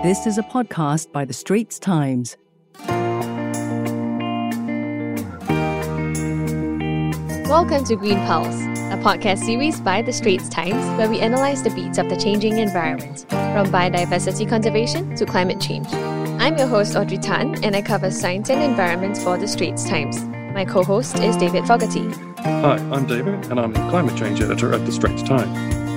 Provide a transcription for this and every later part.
This is a podcast by The Straits Times. Welcome to Green Pulse, a podcast series by The Straits Times where we analyze the beats of the changing environment, from biodiversity conservation to climate change. I'm your host, Audrey Tan, and I cover science and environment for The Straits Times. My co host is David Fogarty. Hi, I'm David, and I'm the climate change editor at The Straits Times.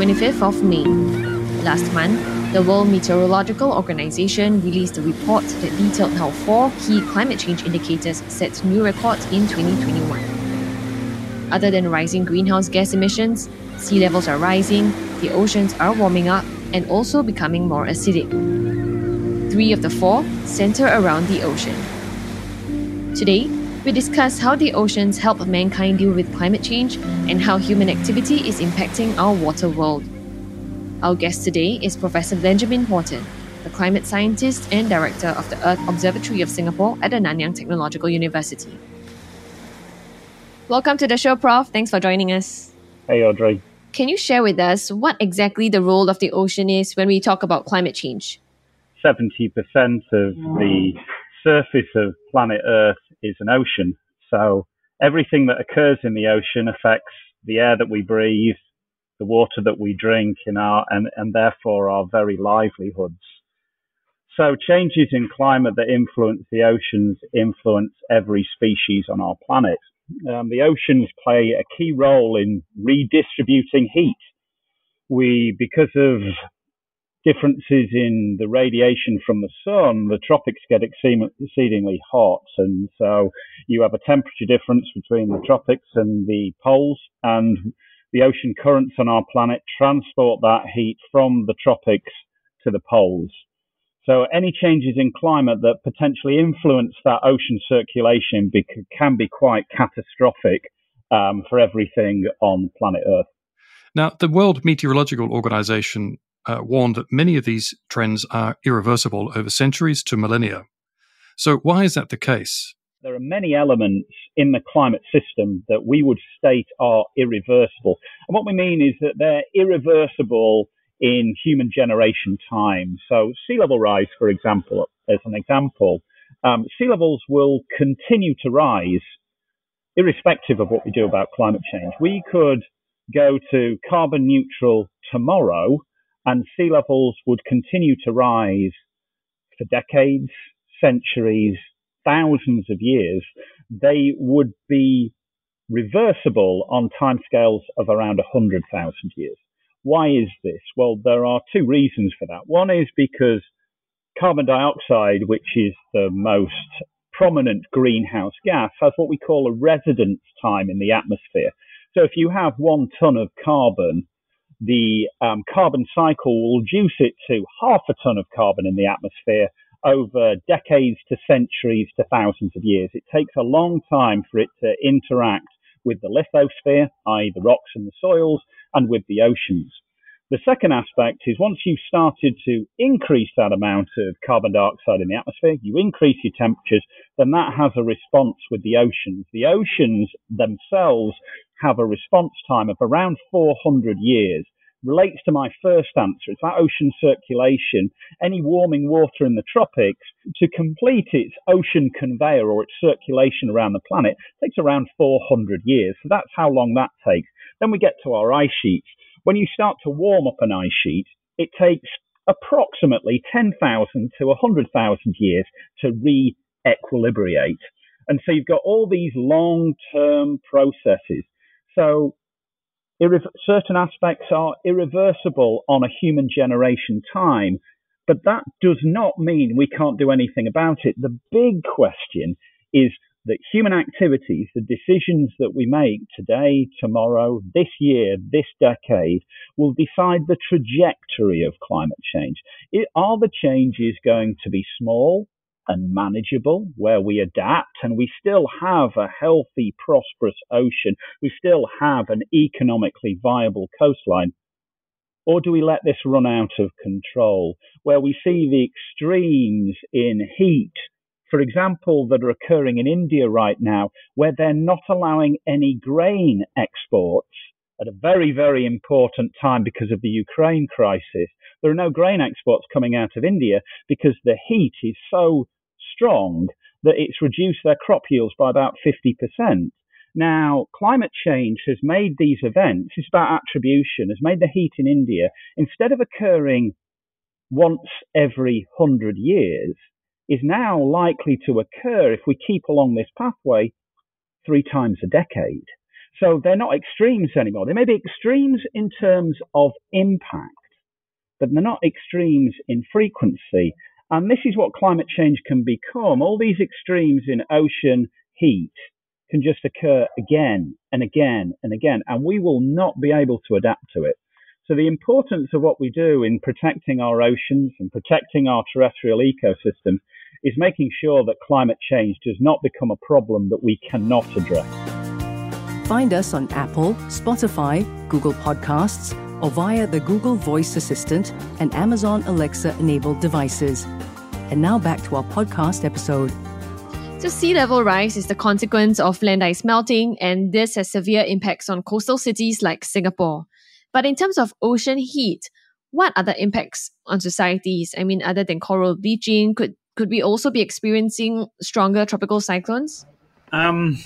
25th of May. Last month, the World Meteorological Organization released a report that detailed how four key climate change indicators set new records in 2021. Other than rising greenhouse gas emissions, sea levels are rising, the oceans are warming up, and also becoming more acidic. Three of the four center around the ocean. Today, we discuss how the oceans help mankind deal with climate change and how human activity is impacting our water world. Our guest today is Professor Benjamin Horton, the climate scientist and director of the Earth Observatory of Singapore at the Nanyang Technological University. Welcome to the show, Prof. Thanks for joining us. Hey, Audrey. Can you share with us what exactly the role of the ocean is when we talk about climate change? 70% of the surface of planet Earth is an ocean. So everything that occurs in the ocean affects the air that we breathe, the water that we drink, in our, and, and therefore our very livelihoods. So changes in climate that influence the oceans influence every species on our planet. Um, the oceans play a key role in redistributing heat. We, because of differences in the radiation from the sun, the tropics get exceedingly hot. And so you have a temperature difference between the tropics and the poles and the ocean currents on our planet transport that heat from the tropics to the poles. So any changes in climate that potentially influence that ocean circulation can be quite catastrophic um, for everything on planet Earth. Now, the World Meteorological Organization uh, warned that many of these trends are irreversible over centuries to millennia. So, why is that the case? There are many elements in the climate system that we would state are irreversible. And what we mean is that they're irreversible in human generation time. So, sea level rise, for example, as an example, um, sea levels will continue to rise irrespective of what we do about climate change. We could go to carbon neutral tomorrow and sea levels would continue to rise for decades, centuries, thousands of years, they would be reversible on timescales of around 100,000 years. Why is this? Well, there are two reasons for that. One is because carbon dioxide, which is the most prominent greenhouse gas, has what we call a residence time in the atmosphere. So if you have one ton of carbon the um, carbon cycle will reduce it to half a ton of carbon in the atmosphere over decades to centuries to thousands of years. It takes a long time for it to interact with the lithosphere, i.e. the rocks and the soils, and with the oceans. The second aspect is once you've started to increase that amount of carbon dioxide in the atmosphere, you increase your temperatures, then that has a response with the oceans. The oceans themselves have a response time of around 400 years relates to my first answer. It's that ocean circulation. Any warming water in the tropics to complete its ocean conveyor or its circulation around the planet takes around 400 years. So that's how long that takes. Then we get to our ice sheets. When you start to warm up an ice sheet, it takes approximately 10,000 to 100,000 years to re-equilibrate. And so you've got all these long-term processes. So certain aspects are irreversible on a human generation time, but that does not mean we can't do anything about it. The big question is that human activities, the decisions that we make today, tomorrow, this year, this decade, will decide the trajectory of climate change. It, are the changes going to be small and manageable, where we adapt and we still have a healthy, prosperous ocean? We still have an economically viable coastline? Or do we let this run out of control, where we see the extremes in heat for example, that are occurring in India right now, where they're not allowing any grain exports at a very, very important time because of the Ukraine crisis. There are no grain exports coming out of India because the heat is so strong that it's reduced their crop yields by about 50%. Now, climate change has made these events, it's about attribution, has made the heat in India, instead of occurring once every hundred years, is now likely to occur if we keep along this pathway three times a decade. So they're not extremes anymore. They may be extremes in terms of impact, but they're not extremes in frequency. And this is what climate change can become. All these extremes in ocean heat can just occur again and again and again, and we will not be able to adapt to it. So the importance of what we do in protecting our oceans and protecting our terrestrial ecosystems is making sure that climate change does not become a problem that we cannot address. Find us on Apple, Spotify, Google Podcasts, or via the Google Voice Assistant and Amazon Alexa enabled devices. And now back to our podcast episode. So, sea level rise is the consequence of land ice melting, and this has severe impacts on coastal cities like Singapore. But in terms of ocean heat, what are the impacts on societies? I mean, other than coral bleaching, could could we also be experiencing stronger tropical cyclones? Um,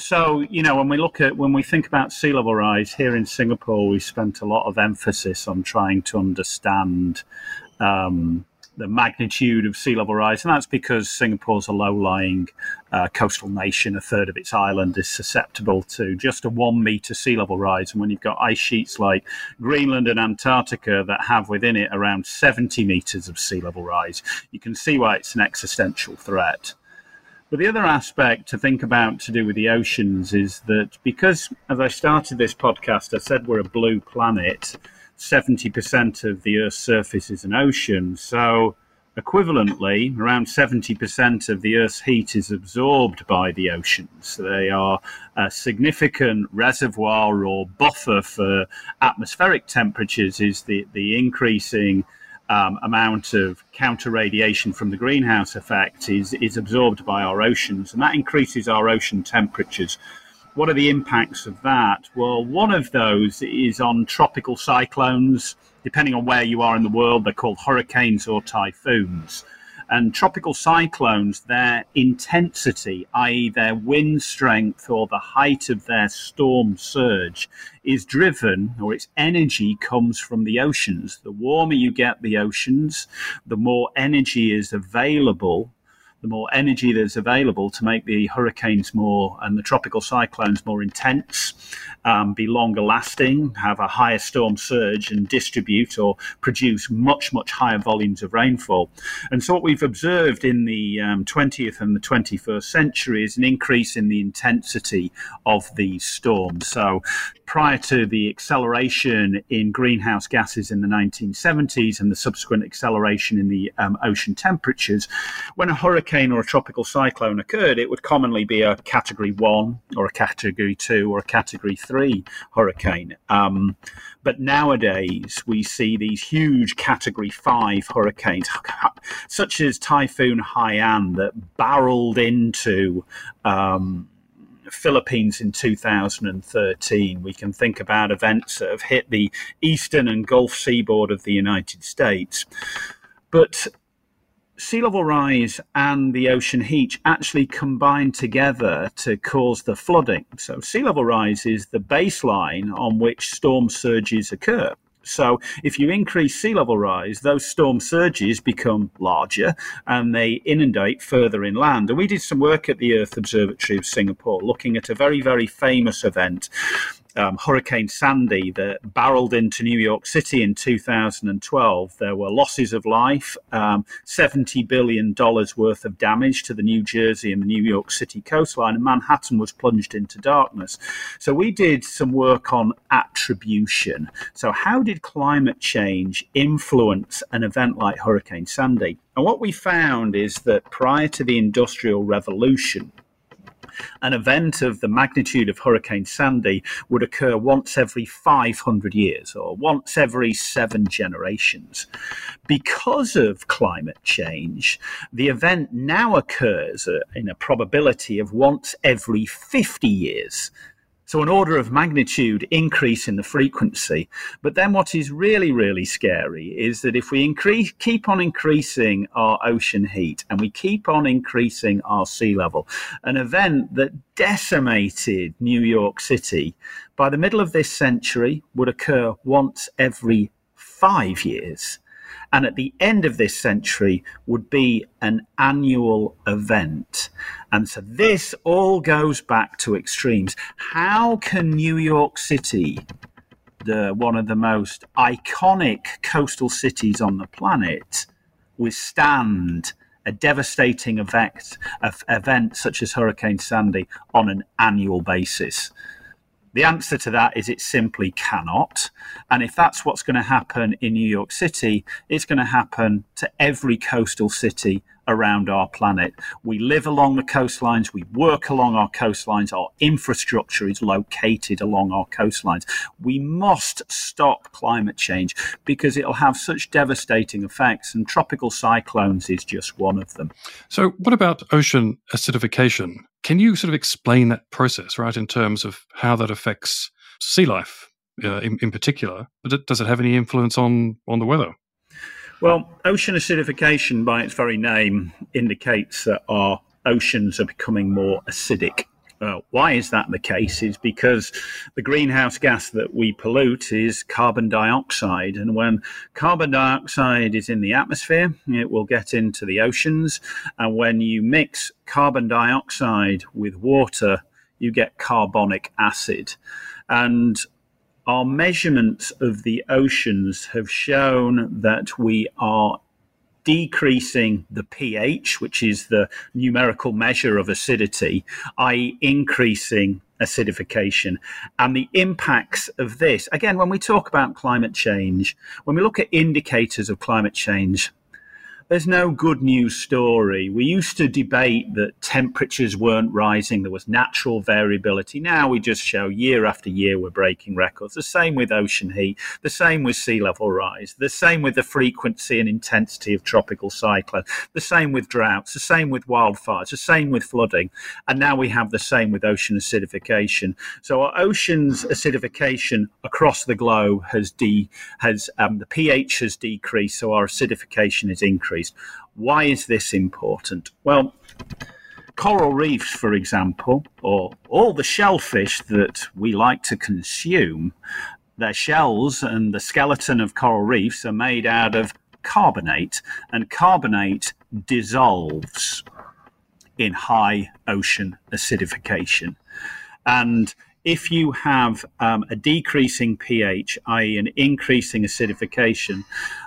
so you know, when we look at when we think about sea level rise here in Singapore, we spent a lot of emphasis on trying to understand um, the magnitude of sea level rise, and that's because Singapore's a low-lying uh, coastal nation. A third of its island is susceptible to just a one meter sea level rise, and when you've got ice sheets like Greenland and Antarctica that have within it around 70 meters of sea level rise, you can see why it's an existential threat. But the other aspect to think about to do with the oceans is that because, as I started this podcast, I said we're a blue planet 70% of the Earth's surface is an ocean. So, equivalently, around 70% of the Earth's heat is absorbed by the oceans. They are a significant reservoir or buffer for atmospheric temperatures, is the, the increasing um, amount of counter radiation from the greenhouse effect is, is absorbed by our oceans, and that increases our ocean temperatures what are the impacts of that? Well, one of those is on tropical cyclones. Depending on where you are in the world, they're called hurricanes or typhoons. And tropical cyclones, their intensity, i.e., their wind strength or the height of their storm surge, is driven, or its energy comes from the oceans. The warmer you get the oceans, the more energy is available the more energy that's available to make the hurricanes more and the tropical cyclones more intense, um, be longer lasting, have a higher storm surge, and distribute or produce much, much higher volumes of rainfall. And so, what we've observed in the um, 20th and the 21st century is an increase in the intensity of these storms. So, prior to the acceleration in greenhouse gases in the 1970s and the subsequent acceleration in the um, ocean temperatures, when a hurricane or a tropical cyclone occurred, it would commonly be a category one or a category two or a category three hurricane. Um, but nowadays, we see these huge category five hurricanes, such as Typhoon Haiyan, that barreled into. Um, Philippines in 2013. We can think about events that have hit the eastern and Gulf seaboard of the United States. But sea level rise and the ocean heat actually combine together to cause the flooding. So, sea level rise is the baseline on which storm surges occur. So, if you increase sea level rise, those storm surges become larger and they inundate further inland. And we did some work at the Earth Observatory of Singapore looking at a very, very famous event um, Hurricane Sandy that barreled into New York City in 2012, there were losses of life, um, $70 billion worth of damage to the New Jersey and the New York City coastline, and Manhattan was plunged into darkness. So we did some work on attribution. So, how did climate change influence an event like Hurricane Sandy? And what we found is that prior to the Industrial Revolution, an event of the magnitude of Hurricane Sandy would occur once every 500 years or once every seven generations. Because of climate change, the event now occurs uh, in a probability of once every 50 years. So, an order of magnitude increase in the frequency. But then, what is really, really scary is that if we increase, keep on increasing our ocean heat and we keep on increasing our sea level, an event that decimated New York City by the middle of this century would occur once every five years and at the end of this century would be an annual event. And so this all goes back to extremes. How can New York City, the one of the most iconic coastal cities on the planet, withstand a devastating event, event such as Hurricane Sandy on an annual basis? The answer to that is it simply cannot. And if that's what's going to happen in New York City, it's going to happen to every coastal city around our planet. We live along the coastlines, we work along our coastlines, our infrastructure is located along our coastlines. We must stop climate change because it'll have such devastating effects, and tropical cyclones is just one of them. So, what about ocean acidification? Can you sort of explain that process, right, in terms of how that affects sea life uh, in, in particular? But does it have any influence on, on the weather? Well, ocean acidification, by its very name, indicates that our oceans are becoming more acidic. Uh, why is that the case? Is because the greenhouse gas that we pollute is carbon dioxide. And when carbon dioxide is in the atmosphere, it will get into the oceans. And when you mix carbon dioxide with water, you get carbonic acid. And our measurements of the oceans have shown that we are decreasing the pH, which is the numerical measure of acidity, i.e., increasing acidification. And the impacts of this, again, when we talk about climate change, when we look at indicators of climate change, there's no good news story. We used to debate that temperatures weren't rising, there was natural variability. Now we just show year after year we're breaking records. The same with ocean heat, the same with sea level rise, the same with the frequency and intensity of tropical cyclones, the same with droughts, the same with wildfires, the same with flooding. And now we have the same with ocean acidification. So our ocean's acidification across the globe has de has um, the pH has decreased, so our acidification has increased increased. Why is this important? Well, coral reefs, for example, or all the shellfish that we like to consume, their shells and the skeleton of coral reefs are made out of carbonate, and carbonate dissolves in high ocean acidification. And if you have um, a decreasing pH, i.e., an increasing acidification,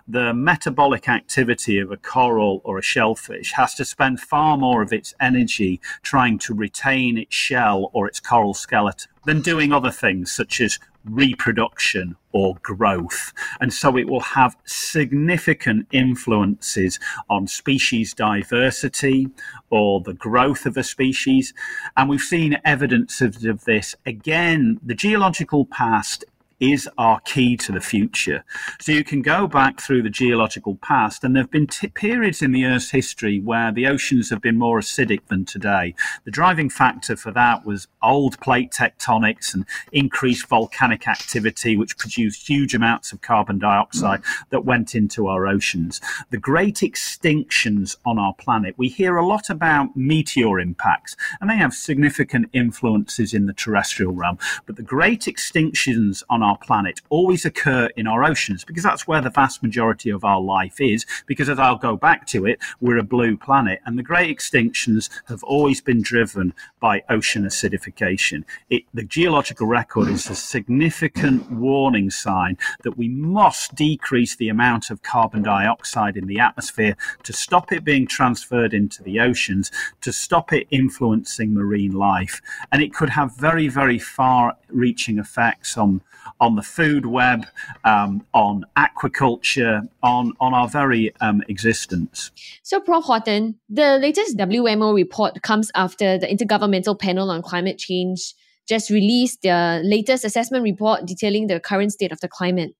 the metabolic activity of a coral or a shellfish has to spend far more of its energy trying to retain its shell or its coral skeleton than doing other things such as reproduction or growth. And so it will have significant influences on species diversity or the growth of a species. And we've seen evidence of, of this. Again, the geological past is our key to the future. So you can go back through the geological past, and there have been t- periods in the Earth's history where the oceans have been more acidic than today. The driving factor for that was old plate tectonics and increased volcanic activity, which produced huge amounts of carbon dioxide that went into our oceans. The great extinctions on our planet, we hear a lot about meteor impacts, and they have significant influences in the terrestrial realm. But the great extinctions on our our planet always occur in our oceans because that's where the vast majority of our life is. Because as I'll go back to it, we're a blue planet, and the great extinctions have always been driven by ocean acidification. It, the geological record is a significant warning sign that we must decrease the amount of carbon dioxide in the atmosphere to stop it being transferred into the oceans, to stop it influencing marine life. And it could have very, very far reaching effects on on the food web, um, on aquaculture, on, on our very um, existence. So, Prof. Horton, the latest WMO report comes after the Intergovernmental Panel on Climate Change just released their latest assessment report detailing the current state of the climate.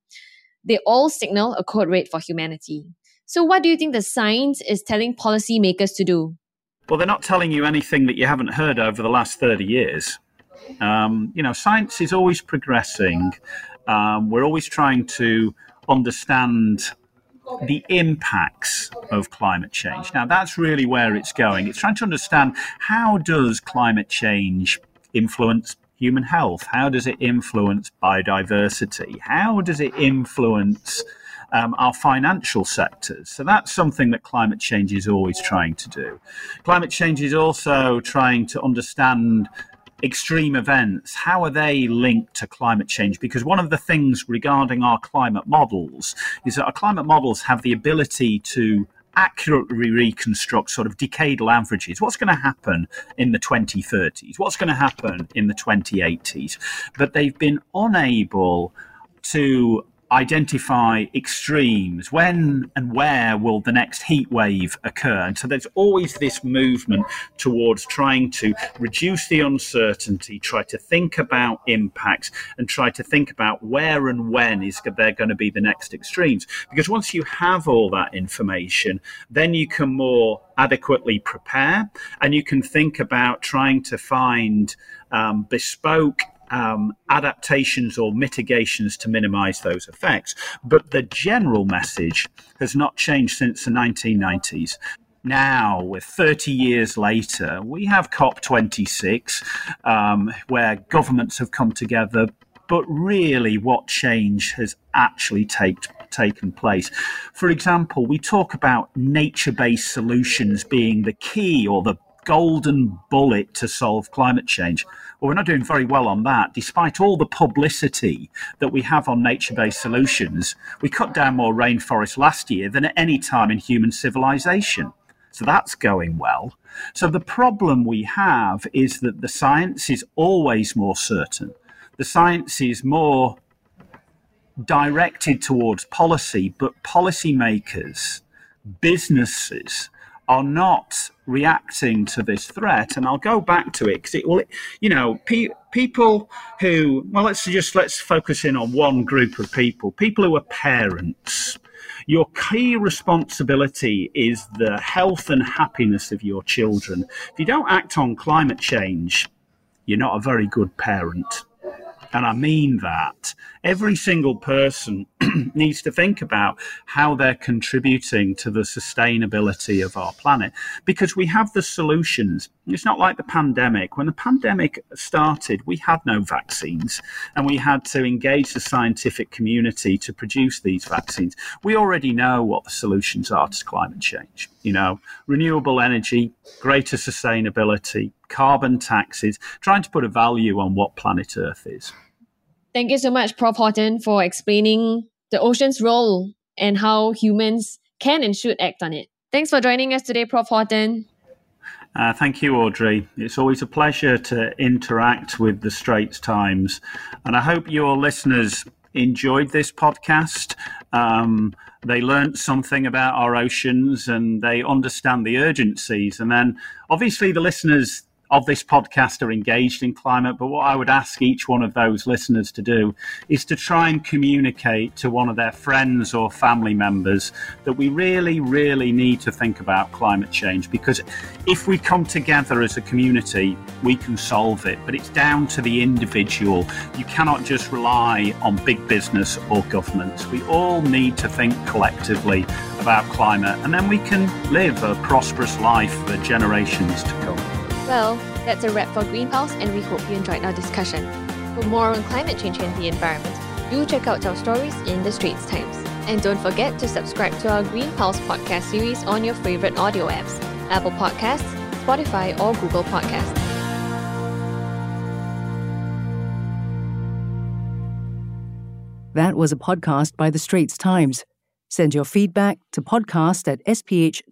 They all signal a code red for humanity. So, what do you think the science is telling policymakers to do? Well, they're not telling you anything that you haven't heard over the last 30 years. Um, you know, science is always progressing. Um, we're always trying to understand the impacts of climate change. Now, that's really where it's going. It's trying to understand how does climate change influence human health? How does it influence biodiversity? How does it influence um, our financial sectors. So that's something that climate change is always trying to do. Climate change is also trying to understand extreme events, how are they linked to climate change? Because one of the things regarding our climate models is that our climate models have the ability to accurately reconstruct sort of decadal averages. What's going to happen in the 2030s? What's going to happen in the 2080s? But they've been unable to identify extremes. When and where will the next heat wave occur? And so there's always this movement towards trying to reduce the uncertainty, try to think about impacts, and try to think about where and when is there going to be the next extremes. Because once you have all that information, then you can more adequately prepare and you can think about trying to find um, bespoke um, adaptations or mitigations to minimize those effects. But the general message has not changed since the 1990s. Now, we're 30 years later, we have COP26, um, where governments have come together. But really, what change has actually take, taken place? For example, we talk about nature based solutions being the key or the golden bullet to solve climate change. Well, we're not doing very well on that. Despite all the publicity that we have on nature based solutions, we cut down more rainforest last year than at any time in human civilization. So that's going well. So the problem we have is that the science is always more certain. The science is more directed towards policy, but policymakers, businesses, are not reacting to this threat. And I'll go back to it because it will, you know, pe- people who, well, let's just let's focus in on one group of people. People who are parents. Your key responsibility is the health and happiness of your children. If you don't act on climate change, you're not a very good parent. And I mean that. Every single person needs to think about how they're contributing to the sustainability of our planet because we have the solutions. It's not like the pandemic. When the pandemic started, we had no vaccines and we had to engage the scientific community to produce these vaccines. We already know what the solutions are to climate change. You know, renewable energy, greater sustainability, carbon taxes, trying to put a value on what planet Earth is. Thank you so much, Prof. Horton, for explaining the ocean's role and how humans can and should act on it. Thanks for joining us today, Prof. Horton. Uh, thank you, Audrey. It's always a pleasure to interact with the Straits Times. And I hope your listeners enjoyed this podcast. Um, they learned something about our oceans and they understand the urgencies. And then, obviously, the listeners of this podcast are engaged in climate. But what I would ask each one of those listeners to do is to try and communicate to one of their friends or family members that we really, really need to think about climate change because if we come together as a community, we can solve it. But it's down to the individual. You cannot just rely on big business or governments. We all need to think collectively about climate and then we can live a prosperous life for generations to come. Well, that's a wrap for Green Pulse, and we hope you enjoyed our discussion. For more on climate change and the environment, Do check out our stories in the Straits Times. And don't forget to subscribe to our Green Pulse podcast series on your favorite audio apps Apple Podcasts, Spotify, or Google Podcasts. That was a podcast by the Straits Times. Send your feedback to podcast at sph.com.sg.